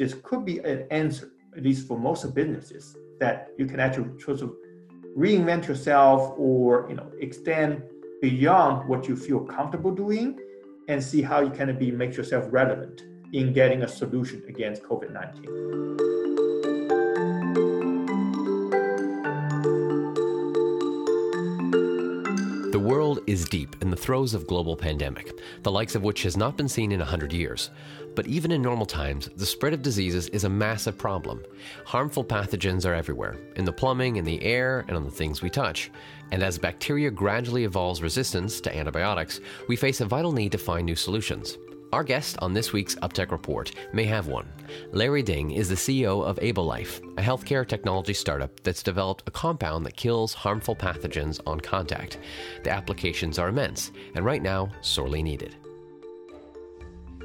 this could be an answer, at least for most businesses, that you can actually sort of reinvent yourself or you know extend beyond what you feel comfortable doing and see how you can be make yourself relevant in getting a solution against COVID-19. Is deep in the throes of global pandemic, the likes of which has not been seen in 100 years. But even in normal times, the spread of diseases is a massive problem. Harmful pathogens are everywhere, in the plumbing, in the air, and on the things we touch. And as bacteria gradually evolves resistance to antibiotics, we face a vital need to find new solutions. Our guest on this week's UpTech Report may have one. Larry Ding is the CEO of AbleLife, a healthcare technology startup that's developed a compound that kills harmful pathogens on contact. The applications are immense, and right now, sorely needed.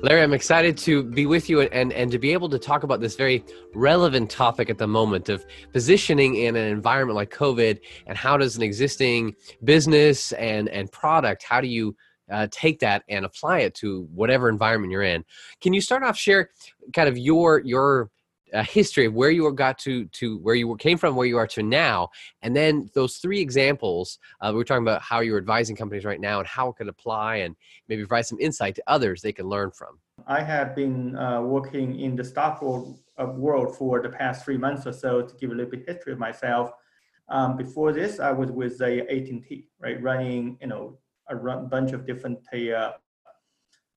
Larry, I'm excited to be with you and, and to be able to talk about this very relevant topic at the moment of positioning in an environment like COVID and how does an existing business and, and product, how do you uh, take that and apply it to whatever environment you're in. Can you start off share kind of your your uh, history of where you got to to where you came from, where you are to now, and then those three examples. Uh, we're talking about how you're advising companies right now and how it could apply, and maybe provide some insight to others they can learn from. I have been uh, working in the stock world, uh, world for the past three months or so. To give a little bit history of myself, um, before this, I was with a AT&T, right, running you know a bunch of different uh,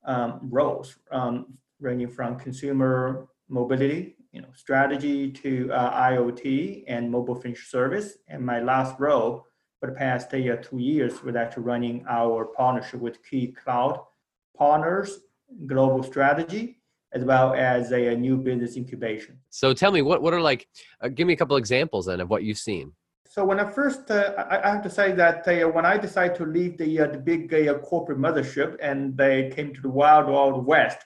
um, roles, um, ranging from consumer mobility, you know, strategy to uh, IoT and mobile financial service. And my last role for the past uh, two years was actually running our partnership with key cloud partners, global strategy, as well as a, a new business incubation. So tell me, what, what are like, uh, give me a couple examples then of what you've seen. So when I first, uh, I, have to say that uh, when I decided to leave the uh, the big uh, corporate mothership and they came to the wild wild west,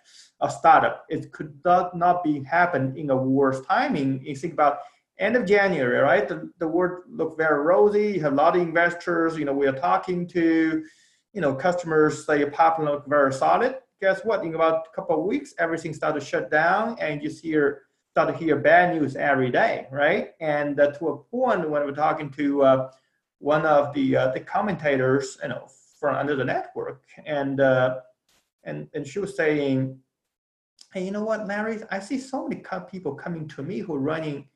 a startup, it could not, not be happen in a worse timing. You think about end of January, right? The, the world looked very rosy. You have a lot of investors. You know, we are talking to, you know, customers. Say pipeline look very solid. Guess what? In about a couple of weeks, everything started to shut down, and you see start to hear bad news every day, right? And uh, to a point when we're talking to uh, one of the uh, the commentators, you know, from under the network, and uh, and and she was saying, "Hey, you know what, Larry? I see so many people coming to me who are running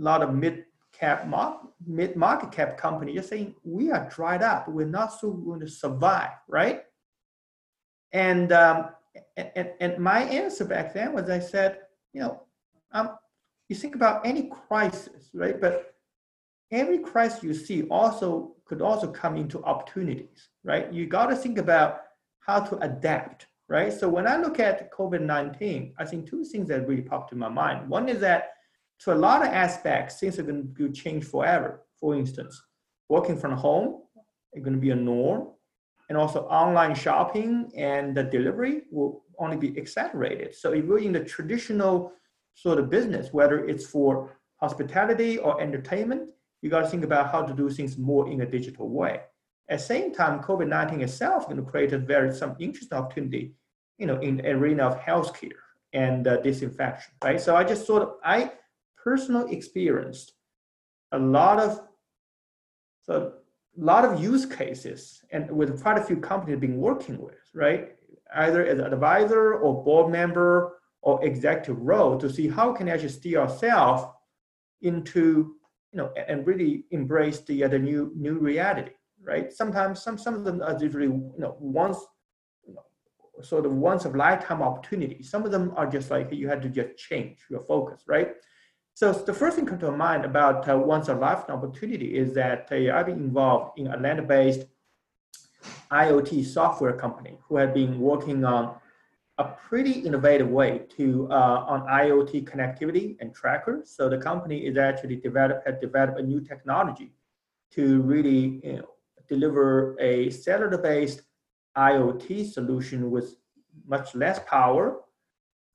a lot of mid cap mid market cap company, just saying we are dried up. We're not so going to survive, right? And um, and, and my answer back then was I said, you know, um, you think about any crisis, right? But every crisis you see also could also come into opportunities, right? You got to think about how to adapt, right? So when I look at COVID-19, I think two things that really popped to my mind. One is that to a lot of aspects, things are going to change forever. For instance, working from home is going to be a norm, and also online shopping and the delivery will only be accelerated. So if you're in the traditional sort of business, whether it's for hospitality or entertainment, you got to think about how to do things more in a digital way. At the same time, COVID-19 itself is going to create a very some interesting opportunity, you know, in the arena of healthcare and uh, disinfection, right? So I just sort of, I personally experienced a lot of, so a lot of use cases and with quite a few companies being working with, right? Either as an advisor or board member or executive role to see how can actually steer ourselves into you know and really embrace the uh, the new new reality right? Sometimes some some of them are literally you know once sort of once of lifetime opportunity. Some of them are just like you had to just change your focus right? So the first thing come to mind about uh, once a lifetime opportunity is that uh, I've been involved in Atlanta-based IoT software company who have been working on a pretty innovative way to uh, on IoT connectivity and trackers. So the company is actually develop had developed a new technology to really you know, deliver a cellular-based IoT solution with much less power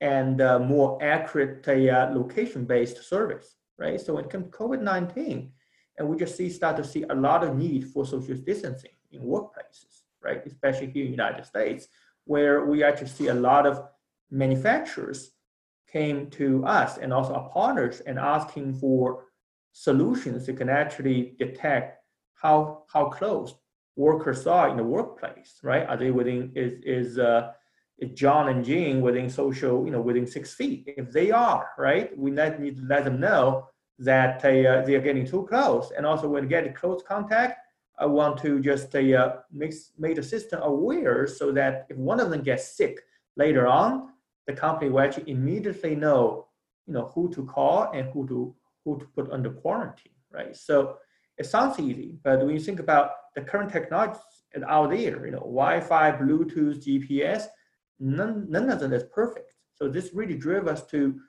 and uh, more accurate uh, location-based service, right? So when it comes to COVID-19, and we just see start to see a lot of need for social distancing in workplaces, right? Especially here in the United States where we actually see a lot of manufacturers came to us and also our partners and asking for solutions that can actually detect how how close workers are in the workplace, right? Are they within is is uh, John and Jean within social, you know, within six feet? If they are, right, we need to let them know that they, uh, they are getting too close. And also when get close contact, I want to just uh, make, make the system aware so that if one of them gets sick later on, the company will actually immediately know, you know, who to call and who to who to put under quarantine, right? So it sounds easy, but when you think about the current technology out there, you know, Wi-Fi, Bluetooth, GPS, none, none of them is perfect. So this really drove us to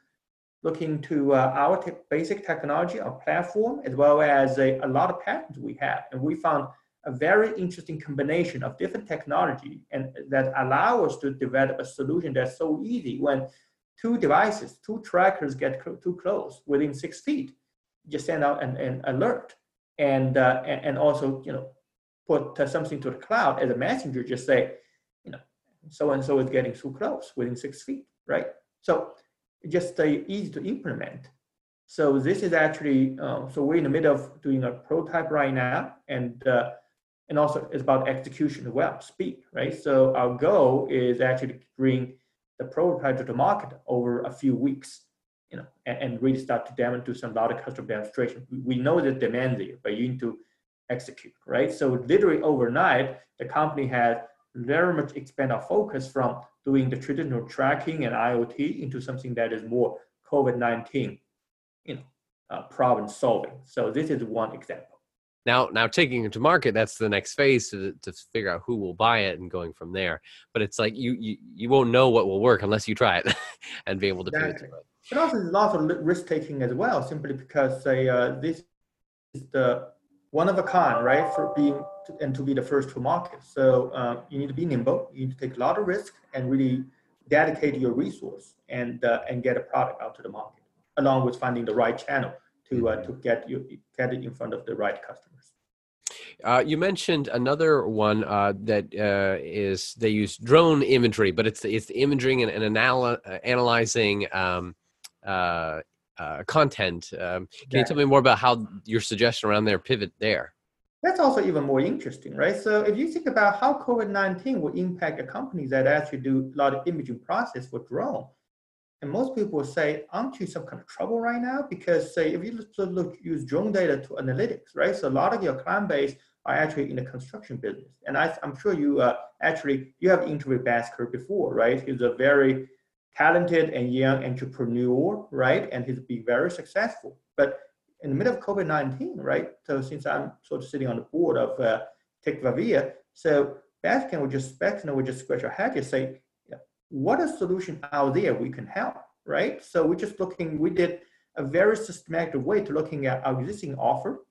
looking to uh, our te basic technology, our platform, as well as a, a lot of patents we have. And we found a very interesting combination of different technology and that allow us to develop a solution that's so easy when two devices, two trackers get cl too close within six feet, just send out an, an alert and, uh, and, and also, you know, put uh, something to the cloud as a messenger, just say, you know, so and so is getting too close within six feet, right? So just uh, easy to implement. So this is actually, uh, so we're in the middle of doing a prototype right now, and uh, and also it's about execution as well, speed, right? So our goal is actually to bring the prototype to the market over a few weeks, you know, and, and really start to demonstrate some lot of customer demonstration. We know the demand there, but you need to execute, right? So literally overnight, the company had very much expand our focus from doing the traditional tracking and IoT into something that is more COVID-19, you know, uh, problem solving. So this is one example. Now, now taking it to market, that's the next phase to, to figure out who will buy it and going from there. But it's like you you, you won't know what will work unless you try it and be able to exactly. it. But also, there's lots of risk taking as well, simply because say uh, this is the one of a kind, right? For being and to be the first to market. So uh, you need to be nimble. You need to take a lot of risk and really dedicate your resource and uh, and get a product out to the market, along with finding the right channel to uh, to get you get it in front of the right customers. Uh, you mentioned another one uh, that uh, is they use drone imagery, but it's it's the imaging and, and anal- uh, analyzing um, uh, uh, content. Um, can yeah. you tell me more about how your suggestion around there pivot there? That's also even more interesting, right? So if you think about how COVID-19 will impact a company that actually do a lot of imaging process for drone, and most people will say, aren't you some kind of trouble right now? Because say, if you look, look use drone data to analytics, right? So a lot of your client base are actually in the construction business. And I, am sure you uh, actually, you have interviewed Bhaskar before, right? He's a very talented and young entrepreneur, right? And he's been very successful. But in the middle of COVID-19, right? So since I'm sort of sitting on the board of uh, TechVavia, so Bhaskar would just Bhaskar would just scratch our head and say, what a solution out there we can help, right? So we're just looking, we did a very systematic way to looking at our existing offer,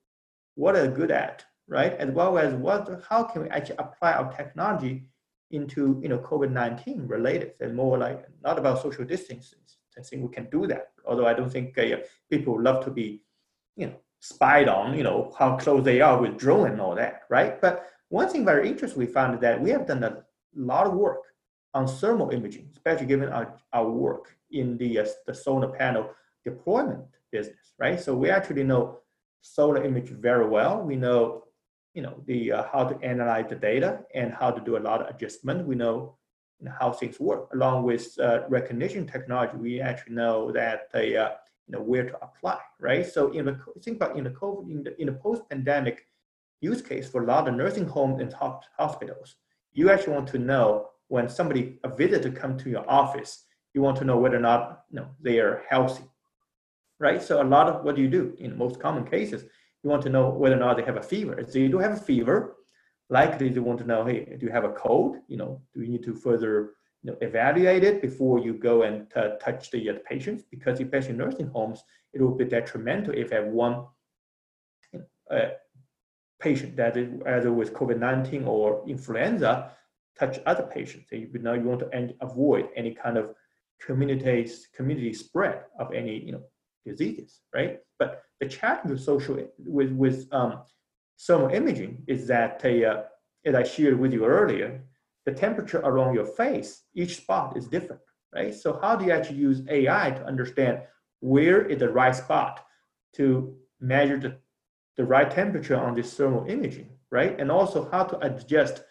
what are good at, right? As well as what, how can we actually apply our technology into you know COVID-19 related and more like not about social distancing. I think we can do that. Although I don't think uh, people love to be, you know, spied on, you know, how close they are with drone and all that, right? But one thing very interesting we found that we have done a lot of work on thermal imaging, especially given our, our work in the, uh, the solar panel deployment business, right? So we actually know solar image very well. We know you know the uh, how to analyze the data and how to do a lot of adjustment. We know, you know how things work. Along with uh, recognition technology, we actually know that they uh, know where to apply, right? So in the think about in the COVID in the in the post pandemic use case for a lot of nursing homes and hospitals, you actually want to know when somebody a visitor come to your office, you want to know whether or not you know they are healthy, right? So a lot of what do you do in most common cases you want to know whether or not they have a fever. If they do have a fever, likely they want to know, hey, do you have a cold? You know, do you need to further you know, evaluate it before you go and uh, touch the, uh, patients? Because especially in nursing homes, it will be detrimental if have one uh, patient that is either with COVID-19 or influenza touch other patients. So you know you want to avoid any kind of community community spread of any you know diseases, right? But the challenge with social with with um, thermal imaging is that uh, as I shared with you earlier, the temperature around your face, each spot is different, right? So how do you actually use AI to understand where is the right spot to measure the, the right temperature on this thermal imaging, right? And also how to adjust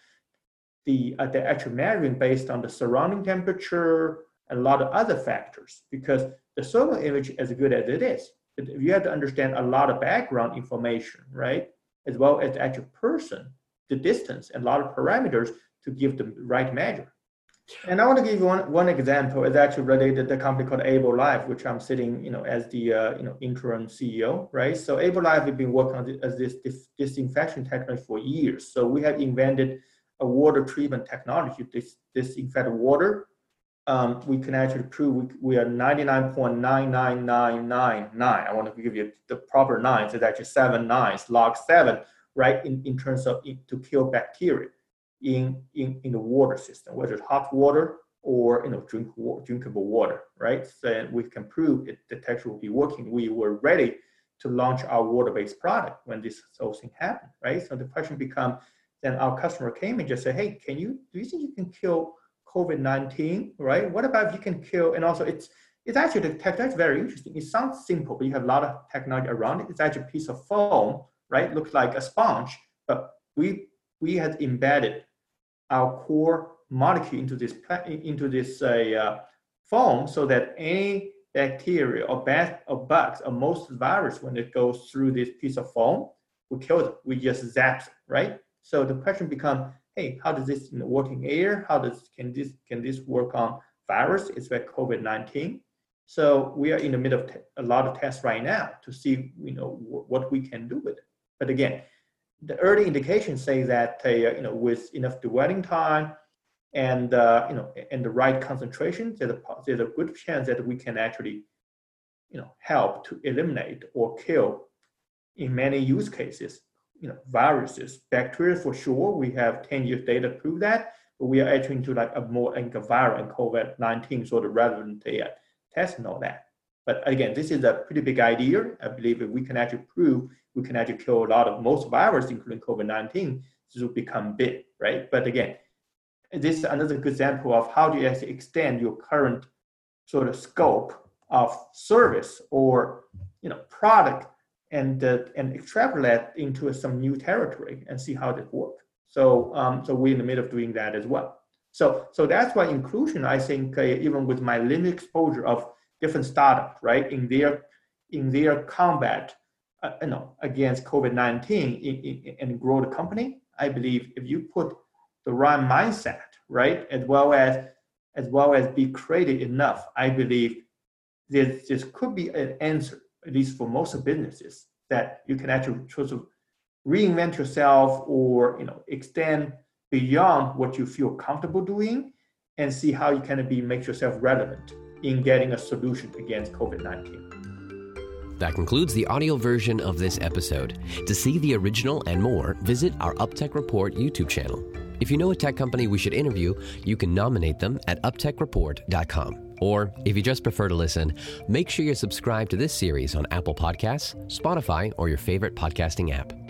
the, uh, the actual measuring based on the surrounding temperature and a lot of other factors because the thermal image, as good as it is, you have to understand a lot of background information, right? As well as the actual person, the distance, and a lot of parameters to give the right measure. And I want to give you one, one example. is actually related to the company called Able Life, which I'm sitting, you know, as the uh, you know interim CEO, right? So Able Life has been working on this, as this disinfection technology for years. So we have invented a water treatment technology, this disinfect water. Um, we can actually prove we, we are 99.99999. I want to give you the proper nines. It's actually seven nines, log seven, right? In, in terms of to kill bacteria in, in, in the water system, whether it's hot water or you know drink drinkable water, right? So we can prove it, the tech will be working. We were ready to launch our water-based product when this whole thing happened, right? So the question become, then our customer came and just said, hey, can you do you think you can kill COVID-19, right? What about if you can kill, and also it's it's actually the technology is very interesting. It sounds simple, but you have a lot of technology around it. It's actually a piece of foam, right? Looks like a sponge, but we we had embedded our core molecule into this into this uh, foam so that any bacteria or bat or bugs or most virus when it goes through this piece of foam we kill it. We just zap it right? So the question becomes hey how does this work in air? How does can this can this work on virus? It's like covid-19 so we are in the middle of a lot of tests right now to see you know what we can do with it. But again the early indications say that uh, you know with enough dwelling time and uh, you know and the right concentration, there's a there's a good chance that we can actually you know help to eliminate or kill in many use cases you know viruses, bacteria for sure. We have 10 years data to prove that, but we are entering into like a more like a viral and COVID-19 sort of relevant uh, and all that. But again, this is a pretty big idea. I believe if we can actually prove we can actually kill a lot of most viruses, including COVID-19, to become big, right? But again, this is another good example of how do you actually extend your current sort of scope of service or you know product and uh, and extrapolate into some new territory and see how it works. So um, so we're in the middle of doing that as well. So so that's why inclusion, I think, uh, even with my limited exposure of different startups, right, in their in their combat, uh, you know, against COVID-19 and grow the company, I believe if you put the right mindset, right, as well as as well as be creative enough, I believe this this could be an answer, at least for most businesses, that you can actually sort of reinvent yourself or you know extend beyond what you feel comfortable doing and see how you can be make yourself relevant in getting a solution against COVID 19. That concludes the audio version of this episode. To see the original and more, visit our UpTech Report YouTube channel. If you know a tech company we should interview, you can nominate them at uptechreport.com. Or if you just prefer to listen, make sure you're subscribed to this series on Apple Podcasts, Spotify, or your favorite podcasting app.